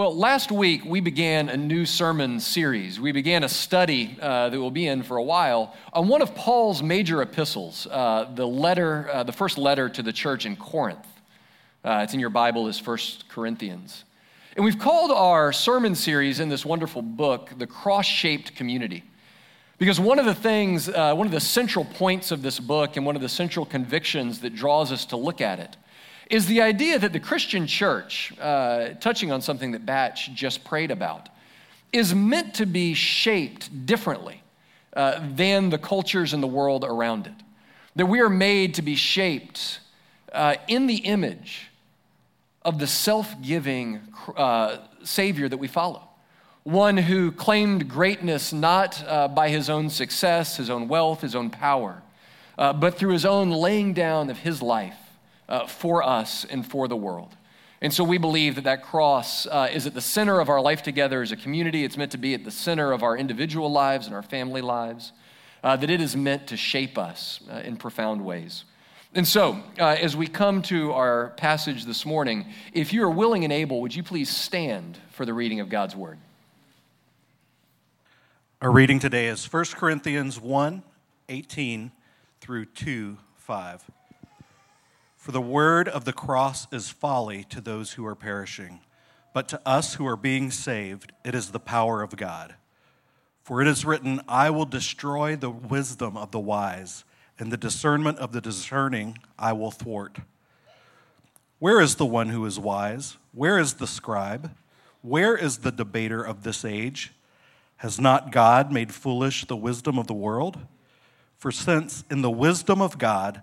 Well, last week we began a new sermon series. We began a study uh, that we'll be in for a while on one of Paul's major epistles, uh, the letter, uh, the first letter to the church in Corinth. Uh, it's in your Bible as First Corinthians. And we've called our sermon series in this wonderful book the cross shaped community. Because one of the things, uh, one of the central points of this book and one of the central convictions that draws us to look at it is the idea that the Christian church, uh, touching on something that Batch just prayed about, is meant to be shaped differently uh, than the cultures in the world around it. That we are made to be shaped uh, in the image of the self giving uh, Savior that we follow. One who claimed greatness not uh, by his own success, his own wealth, his own power, uh, but through his own laying down of his life uh, for us and for the world. And so we believe that that cross uh, is at the center of our life together as a community. It's meant to be at the center of our individual lives and our family lives, uh, that it is meant to shape us uh, in profound ways. And so, uh, as we come to our passage this morning, if you are willing and able, would you please stand for the reading of God's word? Our reading today is 1 Corinthians 1 18 through 2 5. For the word of the cross is folly to those who are perishing, but to us who are being saved, it is the power of God. For it is written, I will destroy the wisdom of the wise, and the discernment of the discerning I will thwart. Where is the one who is wise? Where is the scribe? Where is the debater of this age? Has not God made foolish the wisdom of the world? For since in the wisdom of God,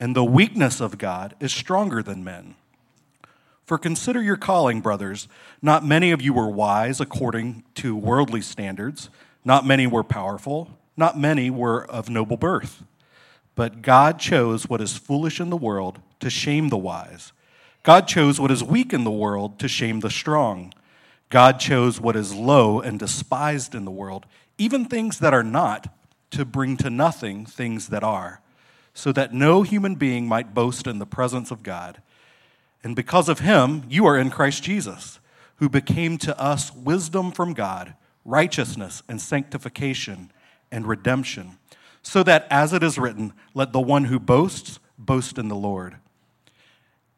and the weakness of God is stronger than men. For consider your calling, brothers. Not many of you were wise according to worldly standards, not many were powerful, not many were of noble birth. But God chose what is foolish in the world to shame the wise. God chose what is weak in the world to shame the strong. God chose what is low and despised in the world, even things that are not, to bring to nothing things that are so that no human being might boast in the presence of God. And because of him, you are in Christ Jesus, who became to us wisdom from God, righteousness and sanctification and redemption, so that, as it is written, let the one who boasts boast in the Lord.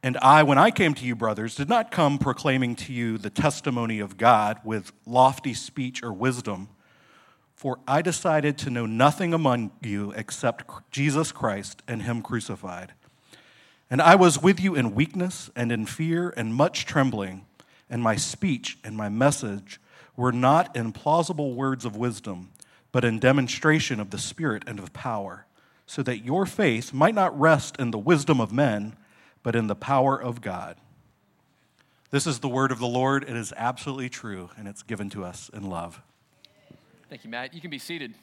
And I, when I came to you, brothers, did not come proclaiming to you the testimony of God with lofty speech or wisdom for I decided to know nothing among you except Jesus Christ and Him crucified. And I was with you in weakness and in fear and much trembling, and my speech and my message were not in plausible words of wisdom, but in demonstration of the Spirit and of power, so that your faith might not rest in the wisdom of men, but in the power of God. This is the word of the Lord. It is absolutely true, and it's given to us in love. Thank you, Matt. You can be seated.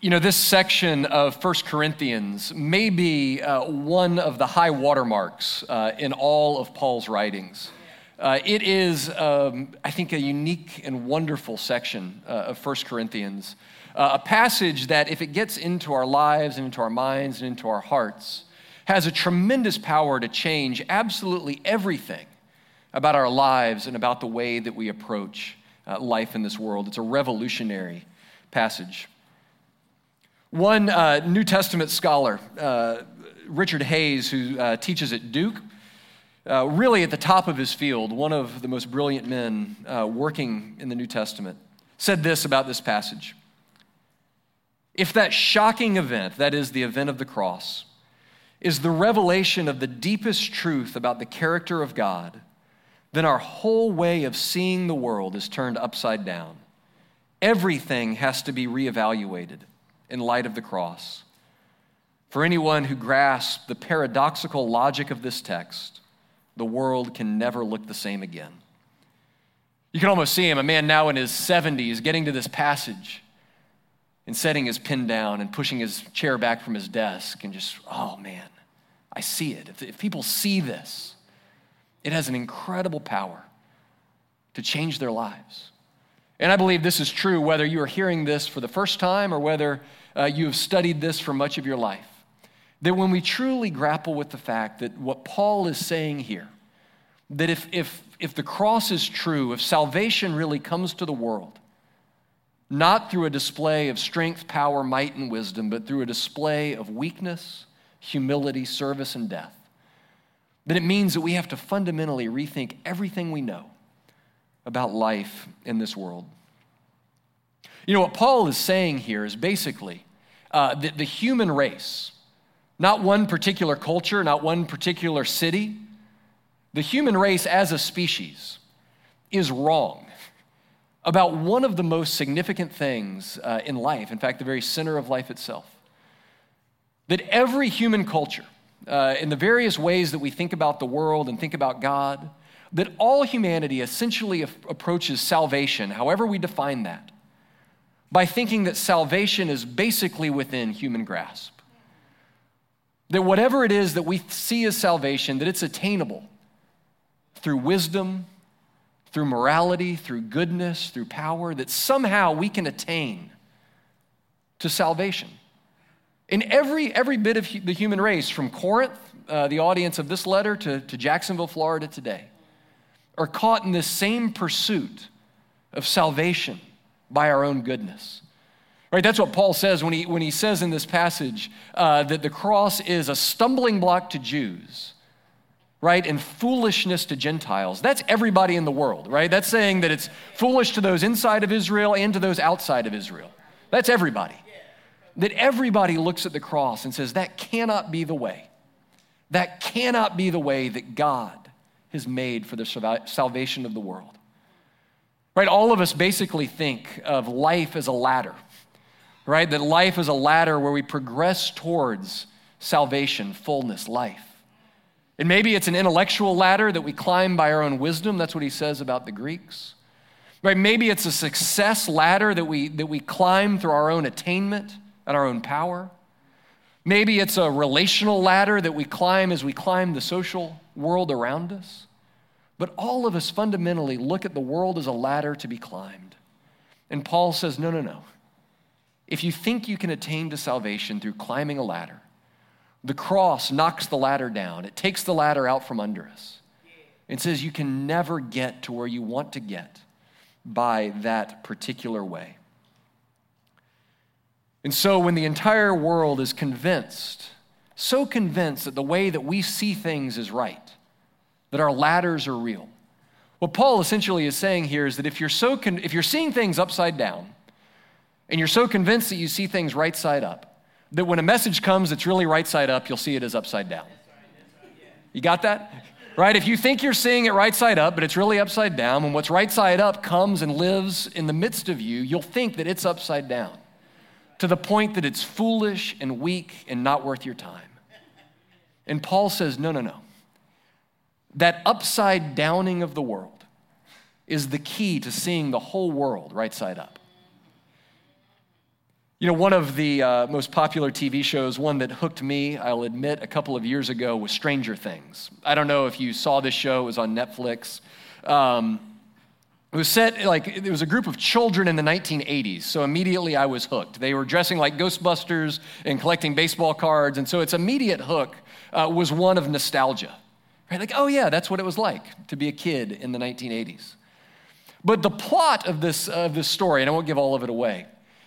You know, this section of 1 Corinthians may be uh, one of the high watermarks uh, in all of Paul's writings. Uh, it is, um, I think, a unique and wonderful section uh, of 1 Corinthians. Uh, a passage that, if it gets into our lives and into our minds and into our hearts, has a tremendous power to change absolutely everything about our lives and about the way that we approach uh, life in this world. It's a revolutionary passage. One uh, New Testament scholar, uh, Richard Hays, who uh, teaches at Duke, uh, really at the top of his field, one of the most brilliant men uh, working in the New Testament, said this about this passage. If that shocking event, that is the event of the cross, is the revelation of the deepest truth about the character of God, then our whole way of seeing the world is turned upside down. Everything has to be reevaluated in light of the cross. For anyone who grasps the paradoxical logic of this text, the world can never look the same again. You can almost see him, a man now in his 70s, getting to this passage and setting his pen down and pushing his chair back from his desk and just, oh man, I see it. If, if people see this, it has an incredible power to change their lives. And I believe this is true whether you are hearing this for the first time or whether uh, you have studied this for much of your life. That when we truly grapple with the fact that what Paul is saying here, that if, if, if the cross is true, if salvation really comes to the world, not through a display of strength, power, might, and wisdom, but through a display of weakness, humility, service, and death, then it means that we have to fundamentally rethink everything we know about life in this world. You know, what Paul is saying here is basically uh, that the human race, not one particular culture, not one particular city, the human race as a species is wrong about one of the most significant things uh, in life, in fact, the very center of life itself. That every human culture, uh, in the various ways that we think about the world and think about God, that all humanity essentially approaches salvation, however we define that, by thinking that salvation is basically within human grasp. That whatever it is that we see as salvation, that it's attainable through wisdom, through morality, through goodness, through power, that somehow we can attain to salvation. In every, every bit of the human race, from Corinth, uh, the audience of this letter, to, to Jacksonville, Florida today, are caught in this same pursuit of salvation by our own goodness. Right, that's what Paul says when he, when he says in this passage uh, that the cross is a stumbling block to Jews, right, and foolishness to Gentiles. That's everybody in the world, right? That's saying that it's foolish to those inside of Israel and to those outside of Israel. That's everybody. That everybody looks at the cross and says, that cannot be the way. That cannot be the way that God has made for the salvation of the world. Right? All of us basically think of life as a ladder, right? That life is a ladder where we progress towards salvation, fullness, life. And maybe it's an intellectual ladder that we climb by our own wisdom. That's what he says about the Greeks. Right? Maybe it's a success ladder that we, that we climb through our own attainment and our own power. Maybe it's a relational ladder that we climb as we climb the social world around us. But all of us fundamentally look at the world as a ladder to be climbed. And Paul says, no, no, no. If you think you can attain to salvation through climbing a ladder, the cross knocks the ladder down. It takes the ladder out from under us. It says you can never get to where you want to get by that particular way. And so, when the entire world is convinced, so convinced that the way that we see things is right, that our ladders are real. What Paul essentially is saying here is that if you're, so con- if you're seeing things upside down and you're so convinced that you see things right side up, that when a message comes that's really right side up, you'll see it as upside down. You got that? Right? If you think you're seeing it right side up, but it's really upside down, and what's right side up comes and lives in the midst of you, you'll think that it's upside down to the point that it's foolish and weak and not worth your time. And Paul says, no, no, no. That upside downing of the world is the key to seeing the whole world right side up. You know, one of the uh, most popular TV shows, one that hooked me, I'll admit, a couple of years ago was Stranger Things. I don't know if you saw this show, it was on Netflix. Um, it was set like it was a group of children in the 1980s, so immediately I was hooked. They were dressing like Ghostbusters and collecting baseball cards, and so its immediate hook uh, was one of nostalgia. Right? Like, oh yeah, that's what it was like to be a kid in the 1980s. But the plot of this, of this story, and I won't give all of it away,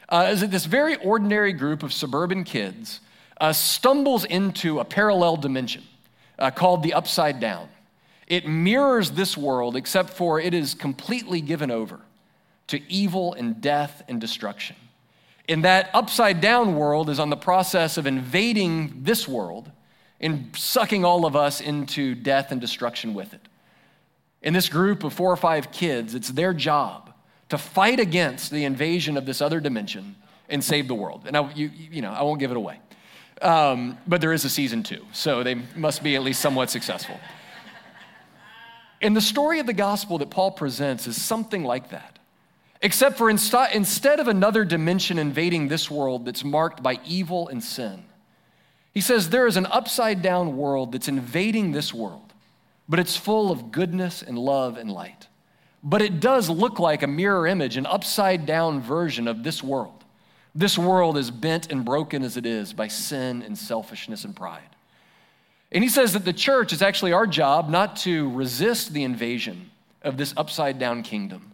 uh, is that this very ordinary group of suburban kids uh, stumbles into a parallel dimension uh, called the Upside Down. It mirrors this world, except for it is completely given over to evil and death and destruction. In that upside down world is on the process of invading this world and sucking all of us into death and destruction with it. In this group of four or five kids, it's their job to fight against the invasion of this other dimension and save the world. And I, you, you know, I won't give it away. Um, but there is a season two, so they must be at least somewhat successful. And the story of the gospel that Paul presents is something like that. Except for insta- instead of another dimension invading this world that's marked by evil and sin, he says there is an upside down world that's invading this world, but it's full of goodness and love and light. But it does look like a mirror image, an upside down version of this world. This world is bent and broken as it is by sin and selfishness and pride. And he says that the church is actually our job not to resist the invasion of this upside down kingdom,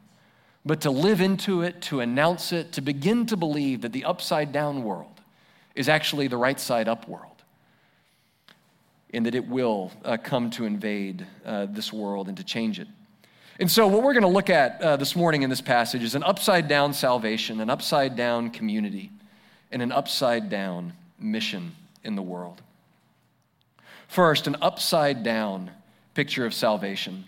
but to live into it, to announce it, to begin to believe that the upside down world is actually the right side up world and that it will uh, come to invade uh, this world and to change it. And so, what we're going to look at uh, this morning in this passage is an upside down salvation, an upside down community, and an upside down mission in the world. First, an upside down picture of salvation.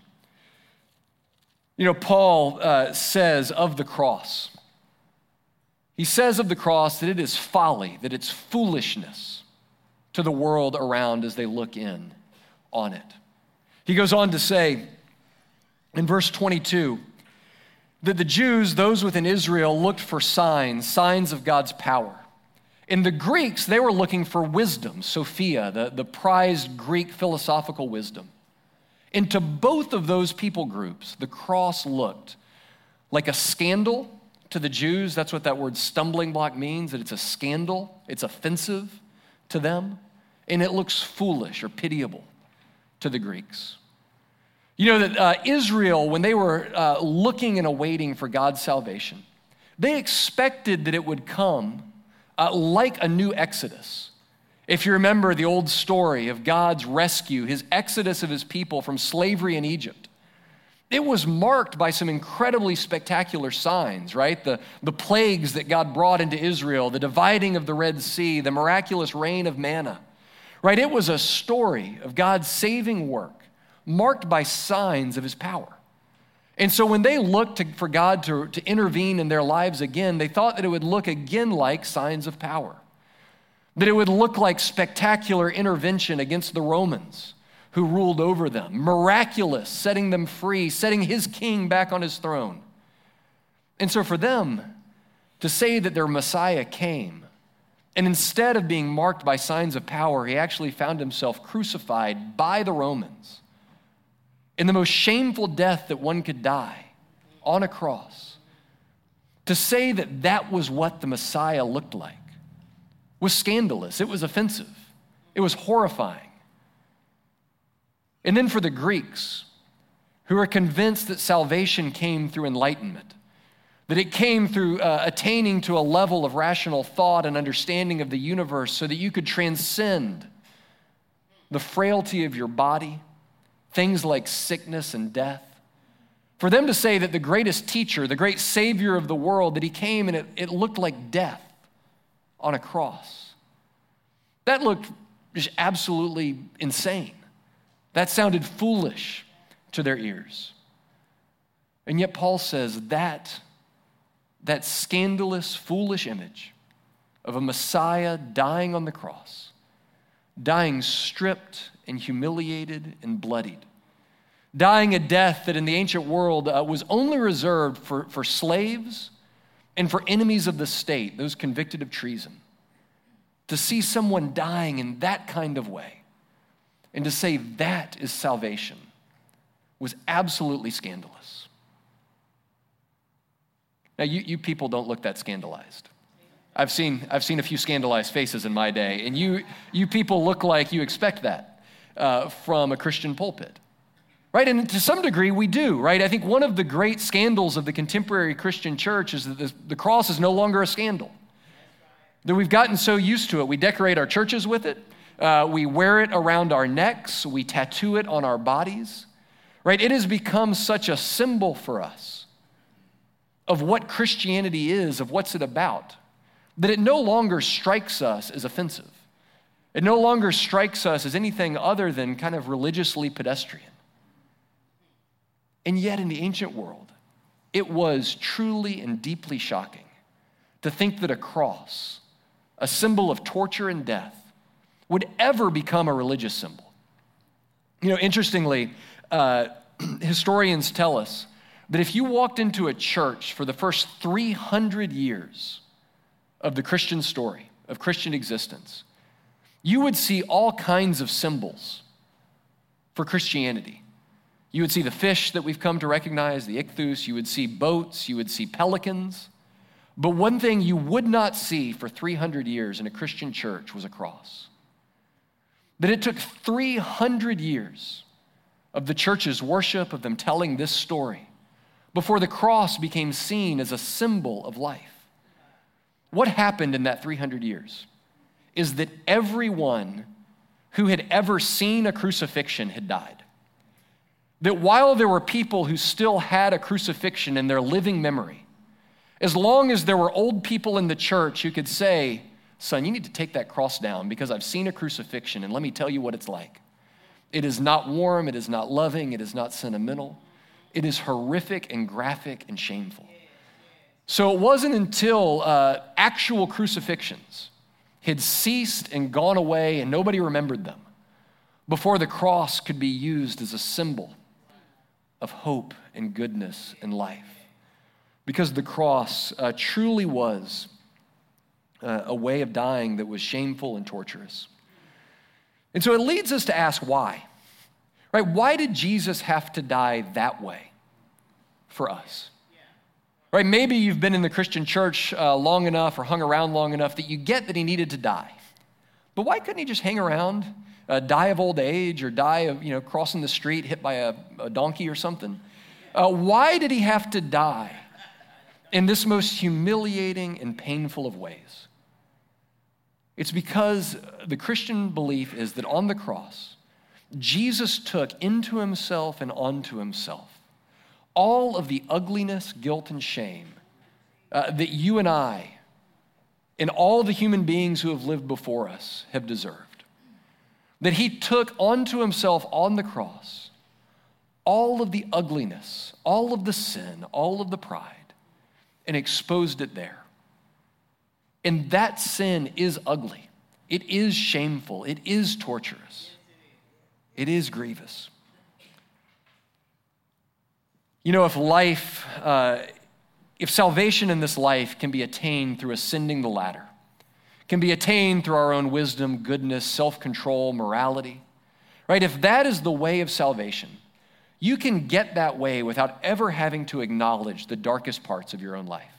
You know, Paul uh, says of the cross, he says of the cross that it is folly, that it's foolishness to the world around as they look in on it. He goes on to say in verse 22 that the Jews, those within Israel, looked for signs, signs of God's power. In the Greeks, they were looking for wisdom, Sophia, the, the prized Greek philosophical wisdom. And to both of those people groups, the cross looked like a scandal to the Jews. That's what that word stumbling block means, that it's a scandal, it's offensive to them, and it looks foolish or pitiable to the Greeks. You know that uh, Israel, when they were uh, looking and awaiting for God's salvation, they expected that it would come uh, like a new Exodus. If you remember the old story of God's rescue, his exodus of his people from slavery in Egypt, it was marked by some incredibly spectacular signs, right? The, the plagues that God brought into Israel, the dividing of the Red Sea, the miraculous rain of manna, right? It was a story of God's saving work marked by signs of his power. And so when they looked to, for God to, to intervene in their lives again, they thought that it would look again like signs of power, that it would look like spectacular intervention against the Romans who ruled over them, miraculous, setting them free, setting his king back on his throne. And so for them to say that their Messiah came, and instead of being marked by signs of power, he actually found himself crucified by the Romans in the most shameful death that one could die on a cross, to say that that was what the Messiah looked like was scandalous. It was offensive. It was horrifying. And then for the Greeks, who are convinced that salvation came through enlightenment, that it came through uh, attaining to a level of rational thought and understanding of the universe so that you could transcend the frailty of your body things like sickness and death. For them to say that the greatest teacher, the great savior of the world, that he came and it, it looked like death on a cross, that looked just absolutely insane. That sounded foolish to their ears. And yet, Paul says that, that scandalous, foolish image of a Messiah dying on the cross, dying stripped and humiliated and bloodied, dying a death that in the ancient world uh, was only reserved for, for slaves and for enemies of the state, those convicted of treason. To see someone dying in that kind of way and to say that is salvation was absolutely scandalous. Now, you, you people don't look that scandalized. I've seen, I've seen a few scandalized faces in my day, and you, you people look like you expect that uh, from a Christian pulpit. Right? And to some degree, we do, right? I think one of the great scandals of the contemporary Christian church is that the, cross is no longer a scandal. That we've gotten so used to it. We decorate our churches with it, uh, we wear it around our necks, we tattoo it on our bodies, right? It has become such a symbol for us of what Christianity is, of what's it about, that it no longer strikes us as offensive. It no longer strikes us as anything other than kind of religiously pedestrian. And yet, in the ancient world, it was truly and deeply shocking to think that a cross, a symbol of torture and death, would ever become a religious symbol. You know, interestingly, uh, historians tell us that if you walked into a church for the first 300 years of the Christian story, of Christian existence, you would see all kinds of symbols for Christianity. You would see the fish that we've come to recognize, the ichthus, you would see boats, you would see pelicans. But one thing you would not see for 300 years in a Christian church was a cross. That it took 300 years of the church's worship, of them telling this story, before the cross became seen as a symbol of life. What happened in that 300 years is that everyone who had ever seen a crucifixion had died. That while there were people who still had a crucifixion in their living memory, as long as there were old people in the church who could say, Son, you need to take that cross down because I've seen a crucifixion and let me tell you what it's like. It is not warm, it is not loving, it is not sentimental. It is horrific and graphic and shameful. So it wasn't until uh, actual crucifixions had ceased and gone away and nobody remembered them before the cross could be used as a symbol of hope and goodness and life. Because the cross uh, truly was uh, a way of dying that was shameful and torturous. And so it leads us to ask why. Right? Why did Jesus have to die that way for us? Right? Maybe you've been in the Christian church uh, long enough or hung around long enough that you get that he needed to die. But why couldn't he just hang around, uh, die of old age, or die of you know crossing the street hit by a, a donkey or something? Uh, why did he have to die in this most humiliating and painful of ways? It's because the Christian belief is that on the cross, Jesus took into himself and onto himself all of the ugliness, guilt, and shame uh, that you and I and all the human beings who have lived before us have deserved. That he took onto himself on the cross all of the ugliness, all of the sin, all of the pride, and exposed it there. And that sin is ugly. It is shameful. It is torturous. It is grievous. You know, if life, uh, if salvation in this life can be attained through ascending the ladder, can be attained through our own wisdom, goodness, self control, morality, right? If that is the way of salvation, you can get that way without ever having to acknowledge the darkest parts of your own life,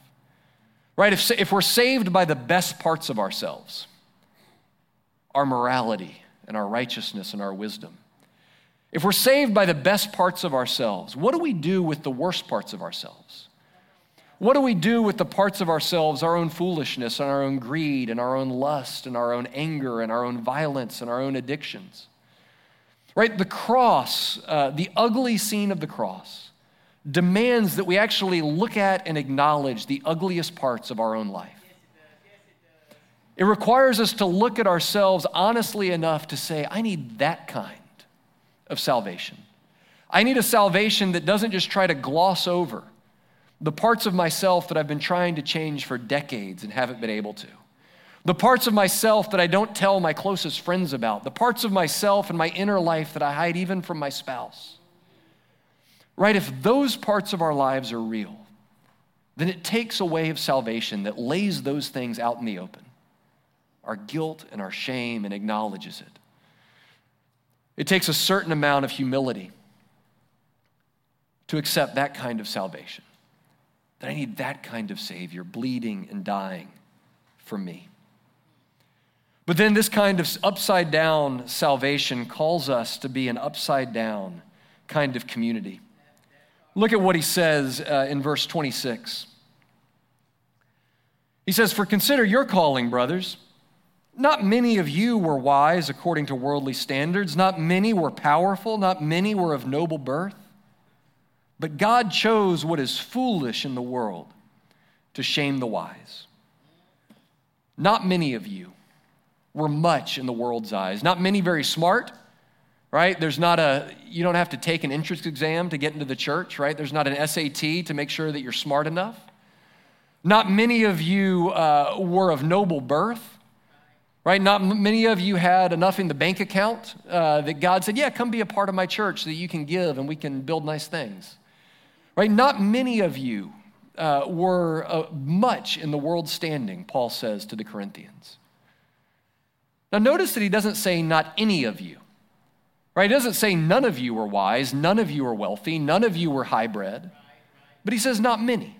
right? If, if we're saved by the best parts of ourselves, our morality and our righteousness and our wisdom, if we're saved by the best parts of ourselves, what do we do with the worst parts of ourselves? What do we do with the parts of ourselves, our own foolishness and our own greed and our own lust and our own anger and our own violence and our own addictions? Right? The cross, uh, the ugly scene of the cross, demands that we actually look at and acknowledge the ugliest parts of our own life. It requires us to look at ourselves honestly enough to say, I need that kind of salvation. I need a salvation that doesn't just try to gloss over the parts of myself that I've been trying to change for decades and haven't been able to. The parts of myself that I don't tell my closest friends about. The parts of myself and my inner life that I hide even from my spouse. Right? If those parts of our lives are real, then it takes a way of salvation that lays those things out in the open our guilt and our shame and acknowledges it. It takes a certain amount of humility to accept that kind of salvation. That I need that kind of Savior bleeding and dying for me. But then this kind of upside down salvation calls us to be an upside down kind of community. Look at what he says uh, in verse 26. He says, For consider your calling, brothers. Not many of you were wise according to worldly standards. Not many were powerful. Not many were of noble birth. But God chose what is foolish in the world to shame the wise. Not many of you were much in the world's eyes. Not many very smart, right? There's not a, you don't have to take an entrance exam to get into the church, right? There's not an SAT to make sure that you're smart enough. Not many of you uh, were of noble birth. Right? Not many of you had enough in the bank account uh, that God said, Yeah, come be a part of my church so that you can give and we can build nice things. Right? Not many of you uh, were uh, much in the world standing, Paul says to the Corinthians. Now, notice that he doesn't say not any of you. Right? He doesn't say none of you were wise, none of you were wealthy, none of you were high bred, but he says not many.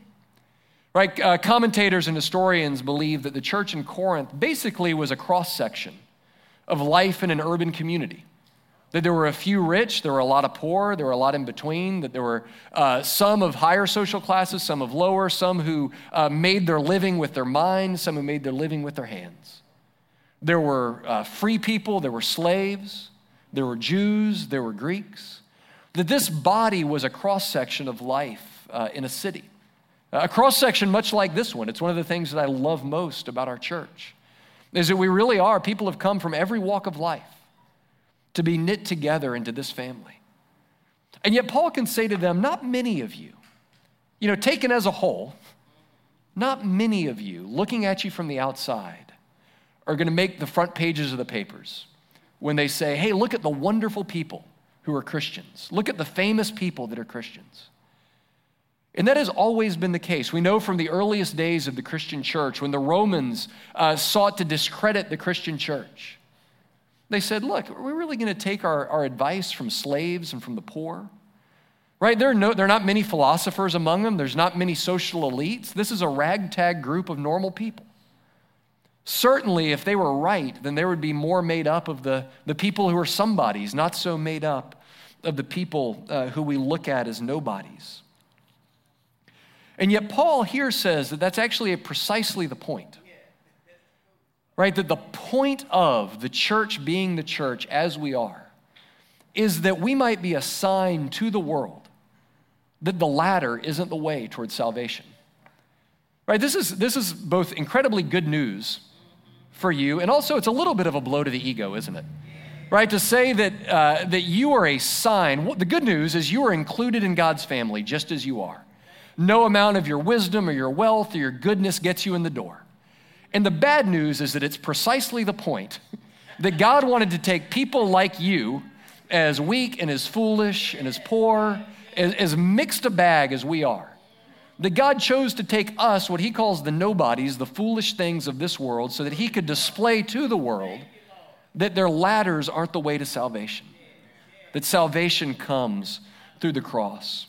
Right? Uh, commentators and historians believe that the church in Corinth basically was a cross section of life in an urban community. That there were a few rich, there were a lot of poor, there were a lot in between, that there were uh, some of higher social classes, some of lower, some who uh, made their living with their minds, some who made their living with their hands. There were uh, free people, there were slaves, there were Jews, there were Greeks. That this body was a cross section of life uh, in a city. A cross section much like this one. It's one of the things that I love most about our church, is that we really are, people have come from every walk of life to be knit together into this family. And yet, Paul can say to them, Not many of you, you know, taken as a whole, not many of you looking at you from the outside are going to make the front pages of the papers when they say, Hey, look at the wonderful people who are Christians. Look at the famous people that are Christians. And that has always been the case. We know from the earliest days of the Christian church when the Romans uh, sought to discredit the Christian church they said, Look, are we really going to take our, our advice from slaves and from the poor? Right? There are, no, there are not many philosophers among them, there's not many social elites. This is a ragtag group of normal people. Certainly, if they were right, then there would be more made up of the, the people who are somebodies, not so made up of the people uh, who we look at as nobodies. And yet, Paul here says that that's actually precisely the point right? That the point of the church being the church as we are is that we might be a sign to the world that the ladder isn't the way towards salvation. Right? This is, this is both incredibly good news for you, and also it's a little bit of a blow to the ego, isn't it? Right? To say that, uh, that you are a sign, the good news is you are included in God's family just as you are. No amount of your wisdom or your wealth or your goodness gets you in the door. And the bad news is that it's precisely the point that God wanted to take people like you, as weak and as foolish and as poor, as, as mixed a bag as we are. That God chose to take us, what he calls the nobodies, the foolish things of this world, so that he could display to the world that their ladders aren't the way to salvation, that salvation comes through the cross.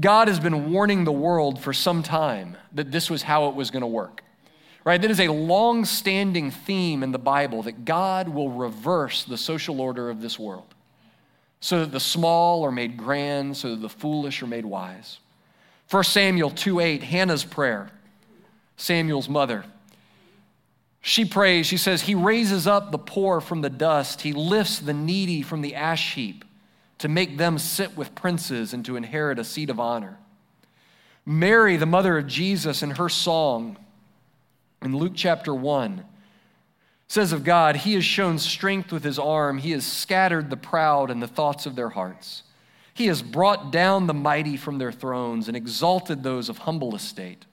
God has been warning the world for some time that this was how it was going to work. Right? That is a long standing theme in the Bible that God will reverse the social order of this world so that the small are made grand, so that the foolish are made wise. 1 Samuel 2 8, Hannah's prayer, Samuel's mother. She prays, she says, He raises up the poor from the dust, He lifts the needy from the ash heap to make them sit with princes and to inherit a seat of honor. Mary, the mother of Jesus, in her song in Luke chapter 1, says of God, He has shown strength with His arm, He has scattered the proud in the thoughts of their hearts. He has brought down the mighty from their thrones and exalted those of humble estate.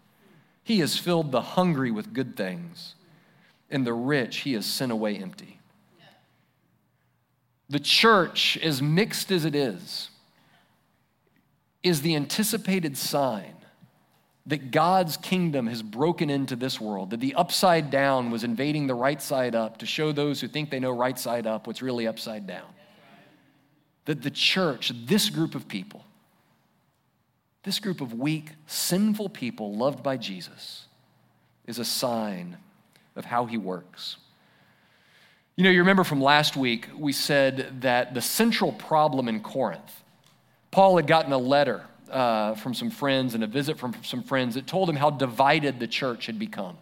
He has filled the hungry with good things, and the rich He has sent away empty. The church, as mixed as it is, is the anticipated sign that God's kingdom has broken into this world, that the upside down was invading the right side up to show those who think they know right side up what's really upside down. That the church, this group of people, this group of weak, sinful people loved by Jesus, is a sign of how he works. You know, you remember from last week, we said that the central problem in Corinth, Paul had gotten a letter uh, from some friends and a visit from some friends that told him how divided the church had become.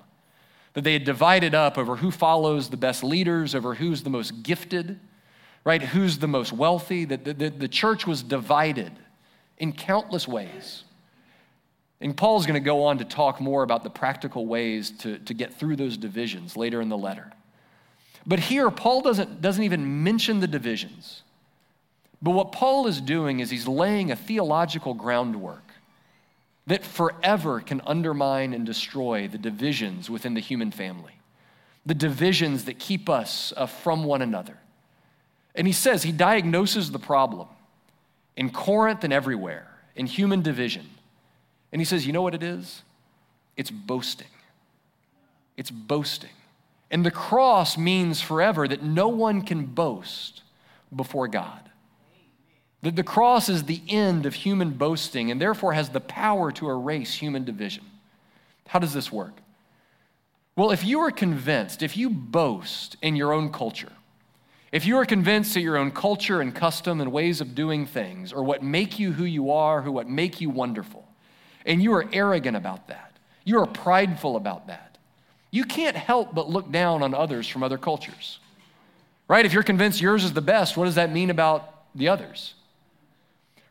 That they had divided up over who follows the best leaders, over who's the most gifted, right? Who's the most wealthy. That the, the, the church was divided in countless ways. And Paul's going to go on to talk more about the practical ways to, to get through those divisions later in the letter. But here, Paul doesn't, doesn't even mention the divisions. But what Paul is doing is he's laying a theological groundwork that forever can undermine and destroy the divisions within the human family. the divisions that keep us uh, from one another. And he says, he diagnoses the problem in Corinth and everywhere, in human division. And he says, you know what it is? It's boasting. It's boasting. And the cross means forever that no one can boast before God. That the cross is the end of human boasting and therefore has the power to erase human division. How does this work? Well, if you are convinced, if you boast in your own culture, if you are convinced that your own culture and custom and ways of doing things or what make you who you are, who what make you wonderful, and you are arrogant about that, you are prideful about that, you can't help but look down on others from other cultures. Right? If you're convinced yours is the best, what does that mean about the others?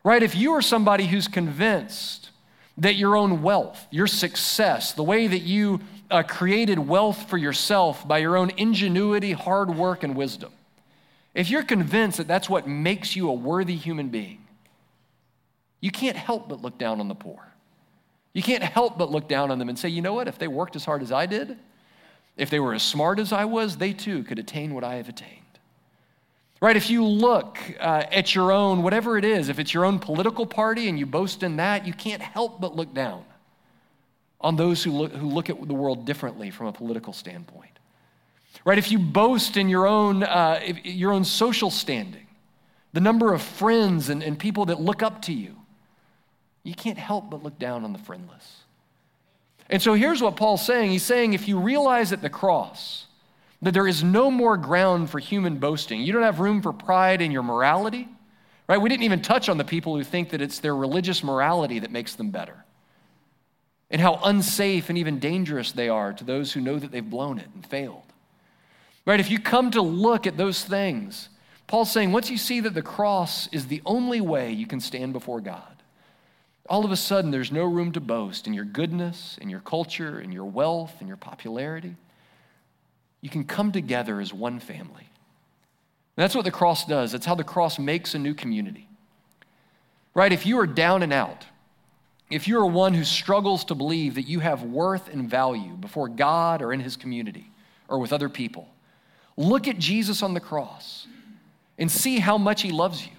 Right? If you are somebody who's convinced that your own wealth, your success, the way that you uh, created wealth for yourself by your own ingenuity, hard work, and wisdom, if you're convinced that that's what makes you a worthy human being, you can't help but look down on the poor. You can't help but look down on them and say, you know what, if they worked as hard as I did, if they were as smart as I was, they too could attain what I have attained. Right? If you look uh, at your own, whatever it is, if it's your own political party and you boast in that, you can't help but look down on those who look, who look at the world differently from a political standpoint. Right? If you boast in your own, uh, your own social standing, the number of friends and, and people that look up to you, you can't help but look down on the friendless. And so here's what Paul's saying. He's saying if you realize at the cross, that there is no more ground for human boasting. You don't have room for pride in your morality, right? We didn't even touch on the people who think that it's their religious morality that makes them better and how unsafe and even dangerous they are to those who know that they've blown it and failed. Right? If you come to look at those things, Paul's saying once you see that the cross is the only way you can stand before God, all of a sudden there's no room to boast in your goodness, in your culture, in your wealth, in your popularity you can come together as one family. And that's what the cross does. That's how the cross makes a new community. Right? If you are down and out, if you are one who struggles to believe that you have worth and value before God or in his community or with other people, look at Jesus on the cross and see how much he loves you.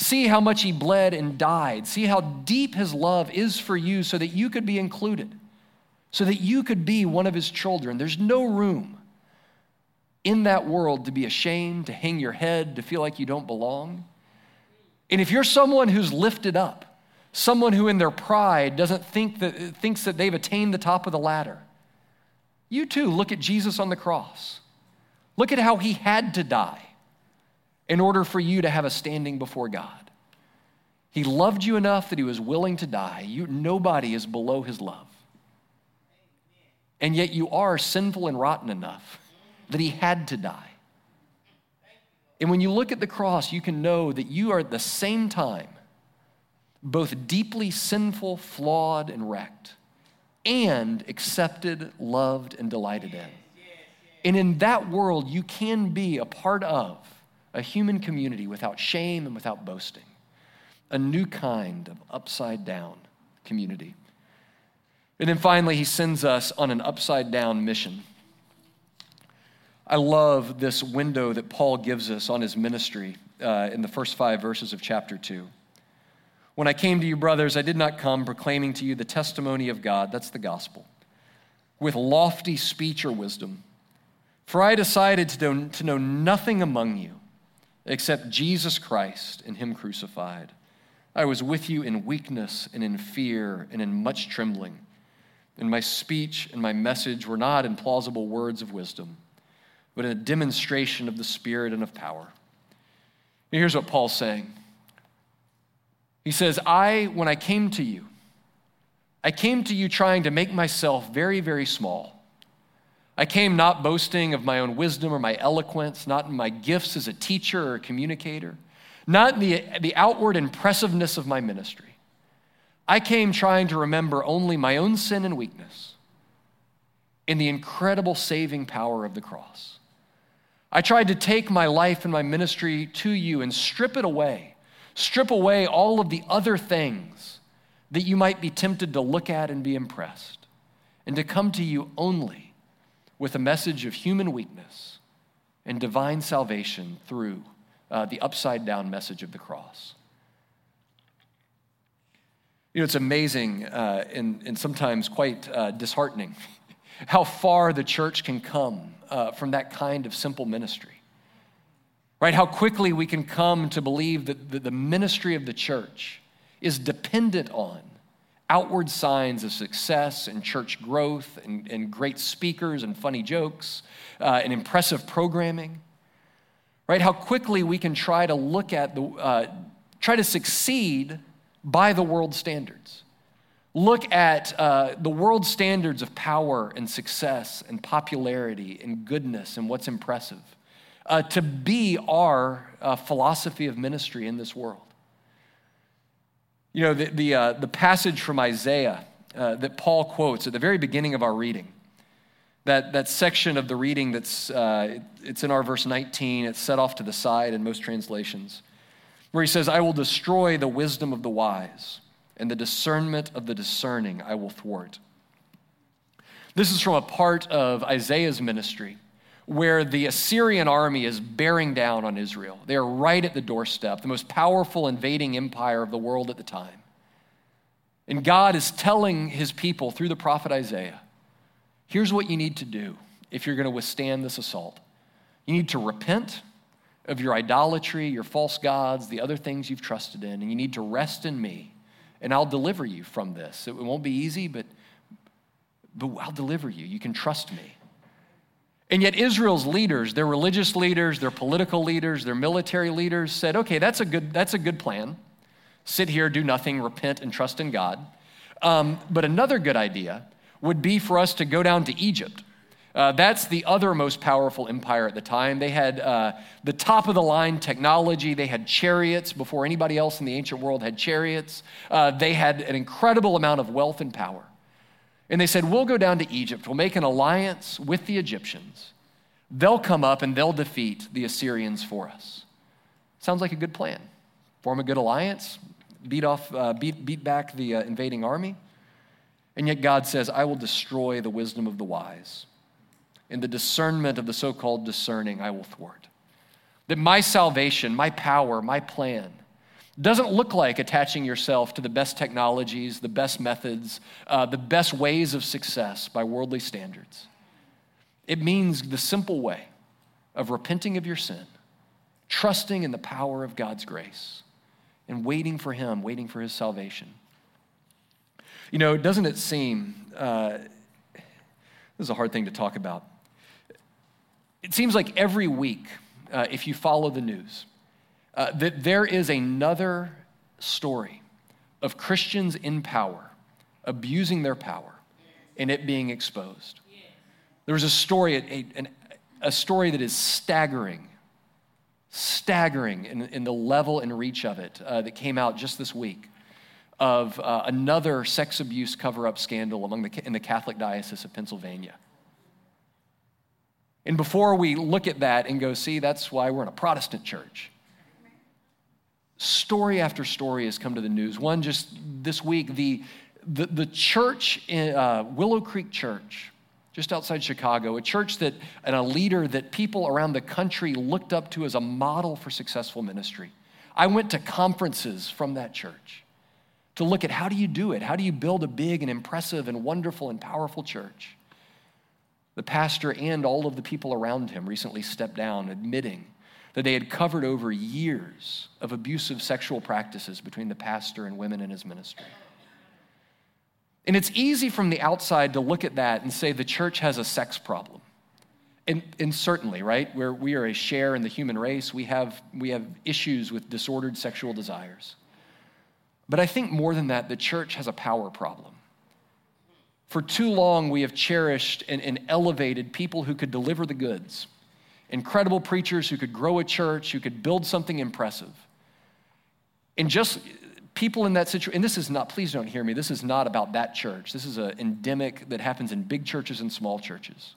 See how much he bled and died. See how deep his love is for you so that you could be included, so that you could be one of his children. There's no room in that world to be ashamed, to hang your head, to feel like you don't belong. And if you're someone who's lifted up, someone who in their pride doesn't think that thinks that they've attained the top of the ladder, you too look at Jesus on the cross. Look at how he had to die in order for you to have a standing before God. He loved you enough that he was willing to die. You, nobody is below his love. And yet you are sinful and rotten enough that he had to die. And when you look at the cross, you can know that you are at the same time both deeply sinful, flawed, and wrecked, and accepted, loved, and delighted in. And in that world, you can be a part of a human community without shame and without boasting, a new kind of upside down community. And then finally, he sends us on an upside down mission. I love this window that Paul gives us on his ministry uh, in the first five verses of chapter 2. When I came to you, brothers, I did not come proclaiming to you the testimony of God, that's the gospel, with lofty speech or wisdom. For I decided to know, to know nothing among you except Jesus Christ and Him crucified. I was with you in weakness and in fear and in much trembling. And my speech and my message were not in plausible words of wisdom but in a demonstration of the Spirit and of power. And here's what Paul's saying He says, I, when I came to you, I came to you trying to make myself very, very small. I came not boasting of my own wisdom or my eloquence, not in my gifts as a teacher or a communicator, not in the, the outward impressiveness of my ministry. I came trying to remember only my own sin and weakness in the incredible saving power of the cross. I tried to take my life and my ministry to you and strip it away, strip away all of the other things that you might be tempted to look at and be impressed, and to come to you only with a message of human weakness and divine salvation through uh, the upside down message of the cross. You know, it's amazing uh, and, and sometimes quite uh, disheartening how far the church can come uh, from that kind of simple ministry. Right? How quickly we can come to believe that the, the ministry of the church is dependent on outward signs of success and church growth and, and great speakers and funny jokes uh, and impressive programming. Right? How quickly we can try to look at the, uh, try to succeed by the world standards. Look at uh, the world standards of power and success and popularity and goodness and what's impressive uh, to be our uh, philosophy of ministry in this world. You know, the, the, uh, the passage from Isaiah uh, that Paul quotes at the very beginning of our reading, that, that section of the reading that's uh, it's in our verse 19, it's set off to the side in most translations, where he says, I will destroy the wisdom of the wise, and the discernment of the discerning I will thwart. This is from a part of Isaiah's ministry where the Assyrian army is bearing down on Israel. They are right at the doorstep, the most powerful invading empire of the world at the time. And God is telling his people through the prophet Isaiah here's what you need to do if you're going to withstand this assault. You need to repent of your idolatry, your false gods, the other things you've trusted in, and you need to rest in me, and I'll deliver you from this. It won't be easy, but, but I'll deliver you. You can trust me. And yet, Israel's leaders, their religious leaders, their political leaders, their military leaders said, okay, that's a good, that's a good plan. Sit here, do nothing, repent, and trust in God. Um, but another good idea would be for us to go down to Egypt. Uh, that's the other most powerful empire at the time. They had uh, the top of the line technology. They had chariots before anybody else in the ancient world had chariots. Uh, they had an incredible amount of wealth and power. And they said, We'll go down to Egypt. We'll make an alliance with the Egyptians. They'll come up and they'll defeat the Assyrians for us. Sounds like a good plan. Form a good alliance, beat, off, uh, beat, beat back the uh, invading army. And yet God says, I will destroy the wisdom of the wise. In the discernment of the so called discerning, I will thwart. That my salvation, my power, my plan doesn't look like attaching yourself to the best technologies, the best methods, uh, the best ways of success by worldly standards. It means the simple way of repenting of your sin, trusting in the power of God's grace, and waiting for Him, waiting for His salvation. You know, doesn't it seem, uh, this is a hard thing to talk about. It seems like every week, uh, if you follow the news, uh, that there is another story of Christians in power abusing their power and it being exposed. There was a story, a, a, a story that is staggering, staggering in, in, the level and reach of it uh, that came out just this week of uh, another sex abuse cover up scandal among the, in the Catholic Diocese of Pennsylvania. And before we look at that and go, see, that's why we're in a Protestant church story after story has come to the news. One just this week, the, the, the church, in, uh, Willow Creek Church, just outside Chicago, a church that, and a leader that people around the country looked up to as a model for successful ministry. I went to conferences from that church to look at how do you do it? How do you build a big and impressive and wonderful and powerful church? The pastor and all of the people around him recently stepped down, admitting that they had covered over years of abusive sexual practices between the pastor and women in his ministry. And it's easy from the outside to look at that and say the church has a sex problem. And, and certainly, right, where we are a share in the human race, we have, we have issues with disordered sexual desires. But I think more than that, the church has a power problem. For too long, we have cherished and, and elevated people who could deliver the goods incredible preachers who could grow a church, who could build something impressive. And just people in that situation, and this is not, please don't hear me, this is not about that church. This is an endemic that happens in big churches and small churches,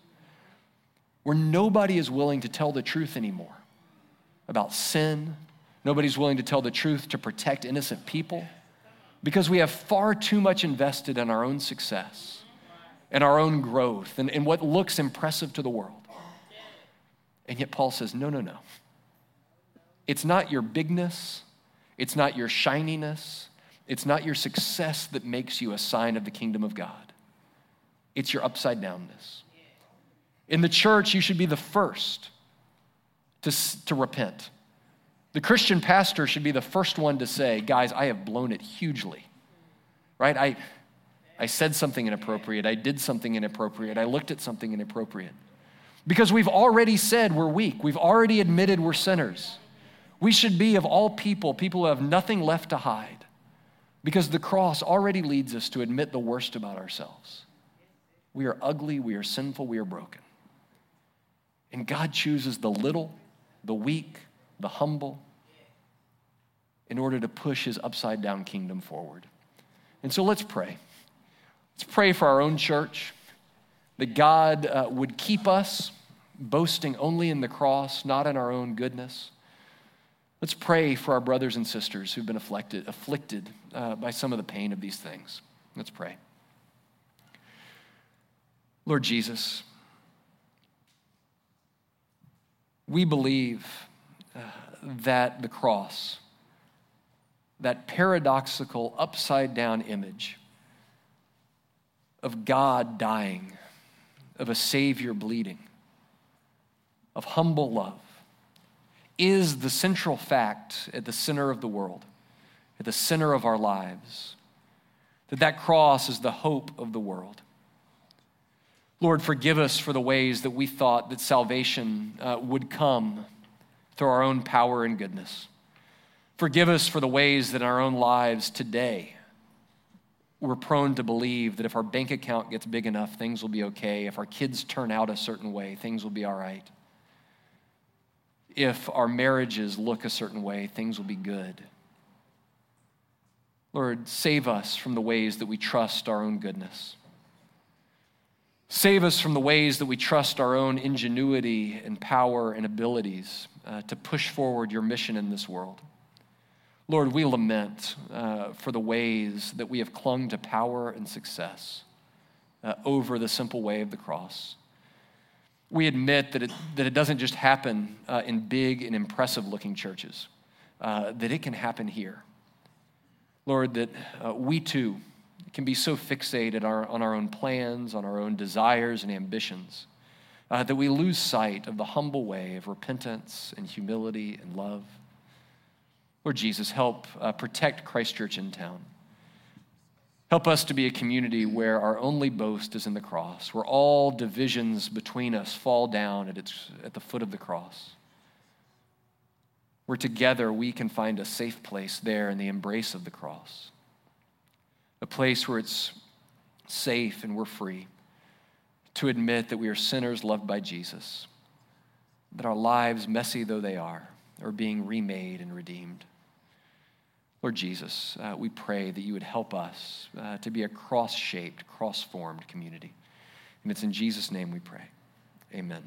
where nobody is willing to tell the truth anymore about sin. Nobody's willing to tell the truth to protect innocent people because we have far too much invested in our own success and our own growth and, and what looks impressive to the world. And yet, Paul says, no, no, no. It's not your bigness, it's not your shininess, it's not your success that makes you a sign of the kingdom of God. It's your upside downness. In the church, you should be the first to, to repent. The Christian pastor should be the first one to say, Guys, I have blown it hugely. Right? I, I said something inappropriate. I did something inappropriate. I looked at something inappropriate. Because we've already said we're weak, we've already admitted we're sinners. We should be, of all people, people who have nothing left to hide. Because the cross already leads us to admit the worst about ourselves. We are ugly, we are sinful, we are broken. And God chooses the little, the weak, the humble, in order to push his upside down kingdom forward. And so let's pray. Let's pray for our own church, that God uh, would keep us boasting only in the cross, not in our own goodness. Let's pray for our brothers and sisters who've been afflicted, afflicted uh, by some of the pain of these things. Let's pray. Lord Jesus, we believe uh, that the cross, that paradoxical upside down image of God dying, of a Savior bleeding, of humble love, is the central fact at the center of the world, at the center of our lives. That that cross is the hope of the world. Lord, forgive us for the ways that we thought that salvation uh, would come through our own power and goodness. Forgive us for the ways that in our own lives today we're prone to believe that if our bank account gets big enough, things will be okay. If our kids turn out a certain way, things will be all right. If our marriages look a certain way, things will be good. Lord, save us from the ways that we trust our own goodness. Save us from the ways that we trust our own ingenuity and power and abilities uh, to push forward your mission in this world. Lord, we lament uh, for the ways that we have clung to power and success uh, over the simple way of the cross. We admit that it, that it doesn't just happen uh, in big and impressive looking churches, uh, that it can happen here. Lord, that uh, we too can be so fixated our, on our own plans, on our own desires and ambitions, uh, that we lose sight of the humble way of repentance and humility and love. Lord Jesus, help uh, protect Christchurch in town. Help us to be a community where our only boast is in the cross, where all divisions between us fall down at, its, at the foot of the cross. Where together we can find a safe place there in the embrace of the cross a place where it's safe and we're free to admit that we are sinners loved by Jesus, that our lives, messy though they are, are being remade and redeemed. Lord Jesus, uh, we pray that you would help us uh, to be a cross shaped, cross formed community. And it's in Jesus' name we pray. Amen.